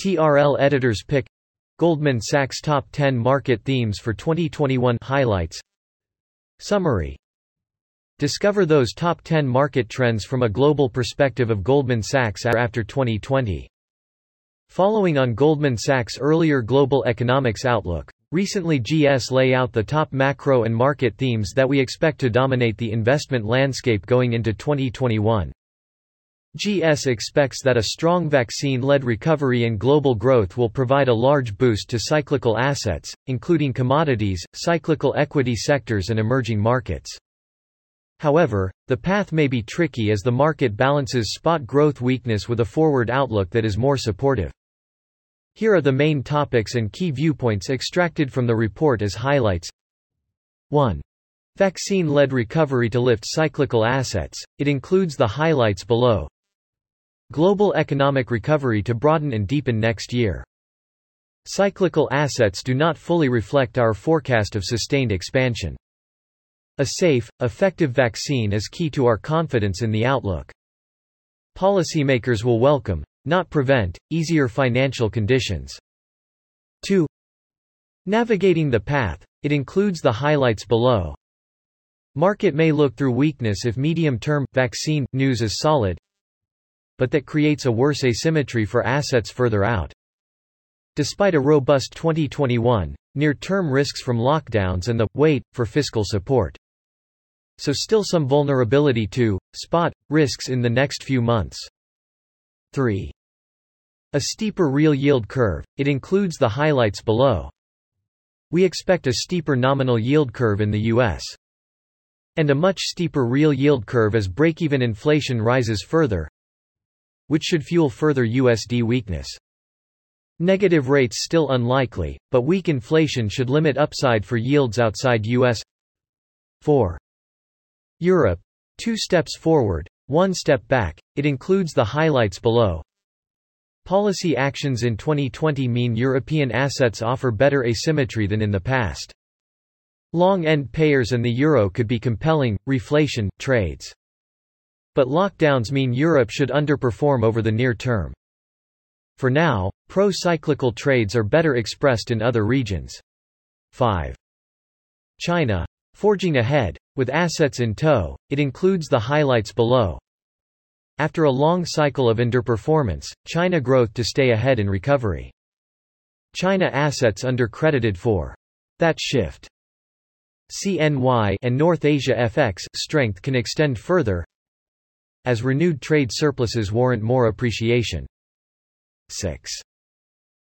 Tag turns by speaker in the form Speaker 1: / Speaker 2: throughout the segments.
Speaker 1: TRL Editor's Pick Goldman Sachs Top 10 Market Themes for 2021 Highlights Summary Discover those top 10 market trends from a global perspective of Goldman Sachs after 2020. Following on Goldman Sachs' earlier global economics outlook, recently GS lay out the top macro and market themes that we expect to dominate the investment landscape going into 2021. GS expects that a strong vaccine-led recovery and global growth will provide a large boost to cyclical assets, including commodities, cyclical equity sectors and emerging markets. However, the path may be tricky as the market balances spot growth weakness with a forward outlook that is more supportive. Here are the main topics and key viewpoints extracted from the report as highlights. 1. Vaccine-led recovery to lift cyclical assets, it includes the highlights below. Global economic recovery to broaden and deepen next year. Cyclical assets do not fully reflect our forecast of sustained expansion. A safe, effective vaccine is key to our confidence in the outlook. Policymakers will welcome, not prevent, easier financial conditions. 2. Navigating the path, it includes the highlights below. Market may look through weakness if medium-term, vaccine, news is solid, but that creates a worse asymmetry for assets further out. Despite a robust 2021, near-term risks from lockdowns and the wait for fiscal support so still some vulnerability to spot risks in the next few months. 3. A steeper real yield curve, it includes the highlights below. We expect a steeper nominal yield curve in the U.S. and a much steeper real yield curve as break-even inflation rises further, which should fuel further USD weakness. Negative rates still unlikely, but weak inflation should limit upside for yields outside US. 4. Europe. Two steps forward, one step back, it includes the highlights below. Policy actions in 2020 mean European assets offer better asymmetry than in the past. Long-end payers and the euro could be compelling, reflation, trades. But lockdowns mean Europe should underperform over the near term. For now, pro-cyclical trades are better expressed in other regions. 5. China. Forging ahead, with assets in tow, it includes the highlights below. After a long cycle of underperformance, China growth to stay ahead in recovery. China assets undercredited for that shift. CNY and North Asia FX strength can extend further as renewed trade surpluses warrant more appreciation. 6.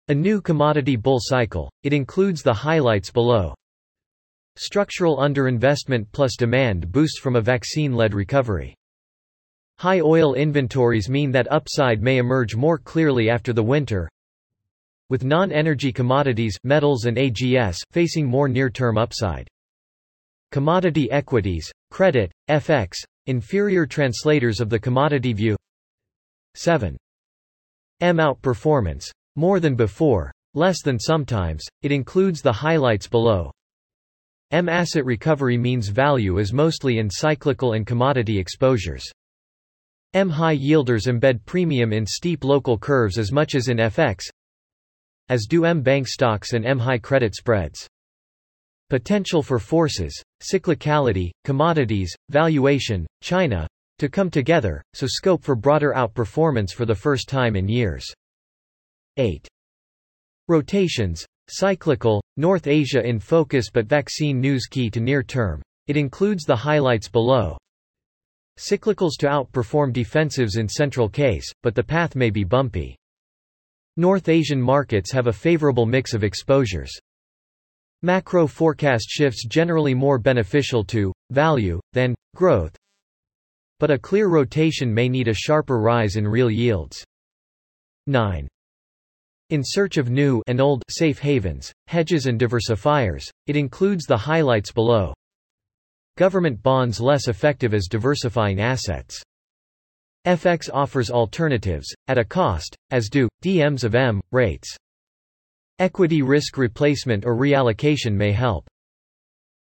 Speaker 1: A new commodity bull cycle, it includes the highlights below. Structural underinvestment plus demand boost from a vaccine-led recovery. High oil inventories mean that upside may emerge more clearly after the winter, with non-energy commodities metals and AGS facing more near-term upside. Commodity equities, credit, FX, inferior translators of the commodity view. 7. M outperformance. More than before, less than sometimes, it includes the highlights below. M asset recovery means value is mostly in cyclical and commodity exposures. M high yielders embed premium in steep local curves as much as in FX, as do M bank stocks and M high credit spreads. Potential for forces, cyclicality, commodities, valuation, China, to come together, so scope for broader outperformance for the first time in years. 8. Rotations, Cyclical, North Asia in focus but vaccine news key to near term. It includes the highlights below. Cyclicals to outperform defensives in central case, but the path may be bumpy. North Asian markets have a favorable mix of exposures. Macro forecast shifts generally more beneficial to value than growth. But a clear rotation may need a sharper rise in real yields. 9. In search of new and old safe havens, hedges and diversifiers, it includes the highlights below. Government bonds less effective as diversifying assets. FX offers alternatives, at a cost, as do, DMs of M, rates. Equity risk replacement or reallocation may help.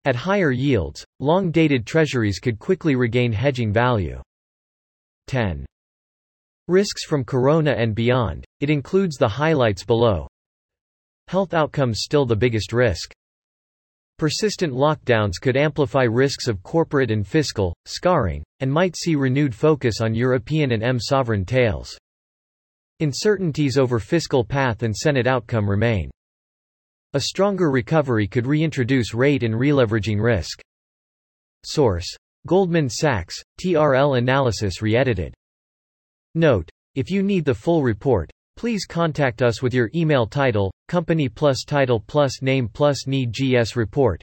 Speaker 1: At higher yields, long-dated treasuries could quickly regain hedging value. 10. Risks from Corona and beyond. It includes the highlights below. Health outcomes still the biggest risk. Persistent lockdowns could amplify risks of corporate and fiscal scarring, and might see renewed focus on European and M sovereign tails. Uncertainties over fiscal path and Senate outcome remain. A stronger recovery could reintroduce rate and releveraging risk. Source: Goldman Sachs, TRL analysis re-edited. Note: If you need the full report, please contact us with your email title, company plus title plus name plus need GS report.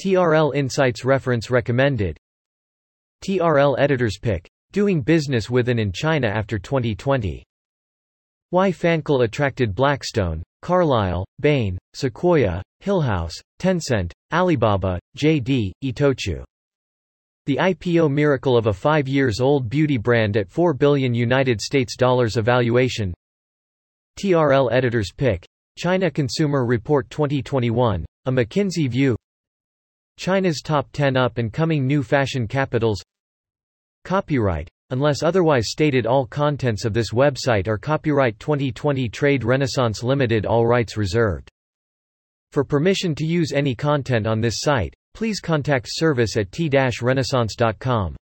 Speaker 1: TRL Insights reference recommended. TRL editors pick. Doing business with and in China after 2020. Why Fankel attracted Blackstone, Carlyle, Bain, Sequoia, Hillhouse, Tencent, Alibaba, JD, Itochu. The IPO miracle of a 5 years old beauty brand at 4 billion United States dollars evaluation. TRL editors pick. China Consumer Report 2021, a McKinsey view. China's top 10 up and coming new fashion capitals. Copyright Unless otherwise stated all contents of this website are copyright 2020 Trade Renaissance Limited all rights reserved. For permission to use any content on this site, please contact service at t-renaissance.com.